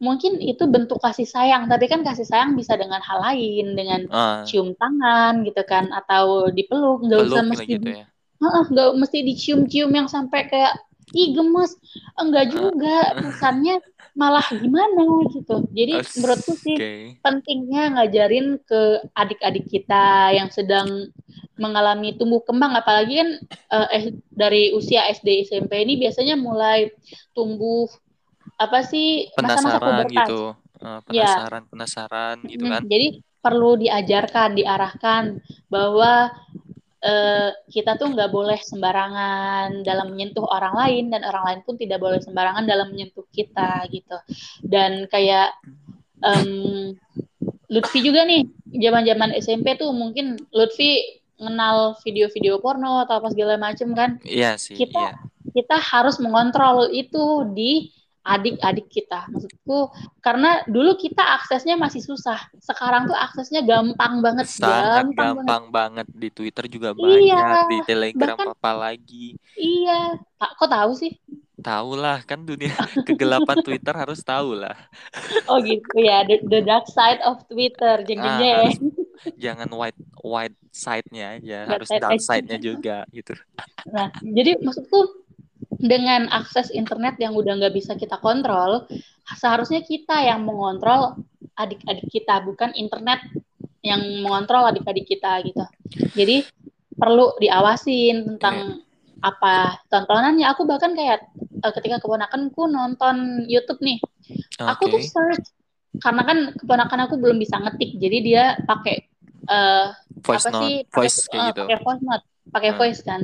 mungkin itu bentuk kasih sayang. Tapi kan kasih sayang bisa dengan hal lain. Dengan
Ah,
cium tangan gitu kan atau dipeluk. Nggak usah mesti
gitu ya.
Nggak mesti dicium-cium yang sampai kayak ih gemes. Enggak juga. Kesannya malah gimana gitu jadi
Os-
menurutku sih
Oke.
pentingnya ngajarin ke adik-adik kita yang sedang mengalami tumbuh kembang apalagi kan eh, eh, dari usia SD SMP ini biasanya mulai tumbuh apa sih masa-masa
Penasaran
pubertas
gitu. Ah,
Ya.
penasaran, penasaran gitu kan.
Jadi perlu diajarkan, diarahkan bahwa eh, kita tuh nggak boleh sembarangan dalam menyentuh orang lain dan orang lain pun tidak boleh sembarangan dalam menyentuh kita gitu. Dan kayak em, Lutfi juga nih, zaman-zaman SMP tuh mungkin Lutfi kenal video-video porno atau apa segala macem kan.
Iya sih,
Kita
iya.
kita harus mengontrol itu di adik-adik kita. Maksudku karena dulu kita aksesnya masih susah. Sekarang tuh aksesnya gampang banget,
Sangat
gampang banget.
gampang banget di Twitter juga
Iya,
banyak, di Telegram
bahkan-
apalagi.
Iya. Tak kok tahu sih?
Tahu lah kan dunia kegelapan Twitter harus tahu lah.
Oh gitu ya, the, the dark side of Twitter. Jeng jeng
Ah, harus jangan white white side-nya aja, harus dark side-nya juga gitu.
Nah, jadi maksudku dengan akses internet yang udah nggak bisa kita kontrol, seharusnya kita yang mengontrol adik-adik kita, bukan internet yang mengontrol adik-adik kita gitu. Jadi perlu diawasin tentang apa tontonannya. Aku bahkan kayak eh, ketika keponakanku nonton YouTube nih, aku tuh search karena kan keponakan aku belum bisa ngetik, jadi dia pakai
Voice
apa
note,
sih pakai
voice kayak
eh,
gitu.
pakai voice note, pakai
Hmm.
voice kan.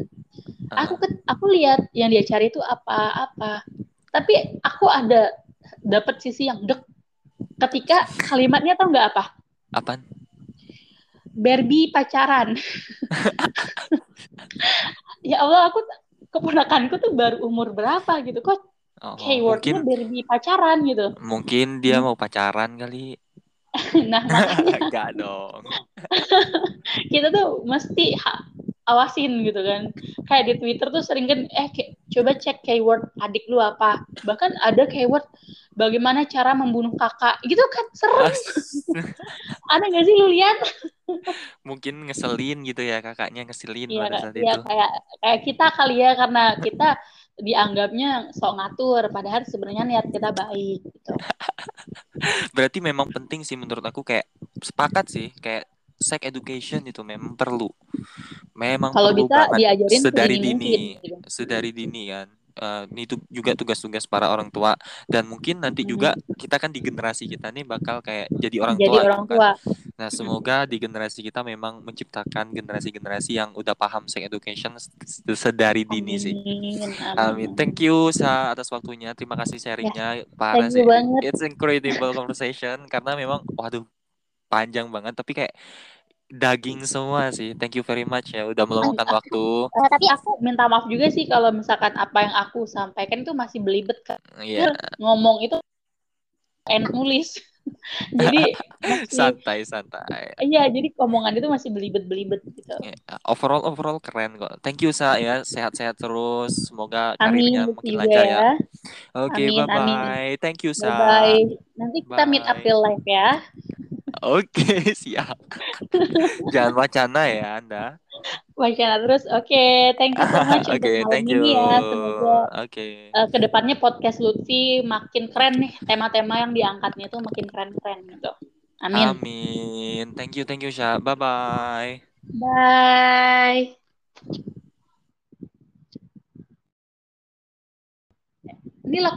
Aku ke, aku lihat yang dia cari itu apa-apa, tapi aku ada dapat sisi yang dek ketika kalimatnya tau nggak apa?
Apaan?
Barbie pacaran. ya Allah, aku keponakanku tuh baru umur berapa gitu kok
Oh,
keywordnya
mungkin
Barbie pacaran gitu.
mungkin dia
Hmm.
mau pacaran kali.
Nah, makanya
Enggak dong.
kita tuh mesti ha- awasin gitu kan. Kayak di Twitter tuh sering kan, eh ke- coba cek keyword adik lu apa. Bahkan ada keyword bagaimana cara membunuh kakak. Gitu kan serem. Ada nggak sih lu lihat?
mungkin ngeselin gitu ya kakaknya ngeselin
Iya,
pada saat
Iya,
itu.
kayak kayak kita kali ya karena kita dianggapnya sok ngatur padahal sebenarnya niat kita baik gitu.
Berarti memang penting sih menurut aku kayak sepakat sih kayak sex education itu memang perlu. Memang
Kalau
perlu
bisa
banget
diajarin
sedari dini,
mungkin gitu.
sedari dini kan. Eh, ini tuh juga tugas-tugas para orang tua dan mungkin nanti
Mhm.
juga kita kan di generasi kita nih bakal kayak jadi orang
Jadi
tua
orang
gitu kan.
tua.
Nah, semoga di generasi kita memang menciptakan generasi-generasi yang udah paham sex education sedari dini sih.
Amin.
Amin. Thank you Sa atas waktunya. Terima kasih sharingnya. Sih.
banget.
It's incredible conversation karena memang waduh panjang banget tapi kayak daging semua sih. Thank you very much ya udah meluangkan waktu.
Eh, tapi aku
minta maaf juga sih kalau misalkan apa yang aku sampaikan itu masih belibet kan.
Iya,
Ngomong itu enak nulis. jadi masih
santai santai.
iya, jadi omongan itu masih belibet-belibet gitu.
Ya, Overall overall keren kok. Thank you Sa ya. Sehat-sehat terus. Semoga karirnya makin lancar ya.
ya.
Oke,
Amin,
bye
amin.
bye. Thank you
Bye
Sa.
bye. Nanti kita meet up
Bye.
life ya.
Oke, siap. Jangan wacana ya Anda.
Wacana terus. Oke, thank you so much
Oke,
malam
thank you.
ini ya. Semoga
Oke.
eh, ke depannya podcast Lutfi makin keren nih. Tema-tema yang diangkatnya tuh makin keren-keren gitu. Amin.
Amin. Thank you, thank you, Sya. Bye bye.
Bye. Ini loh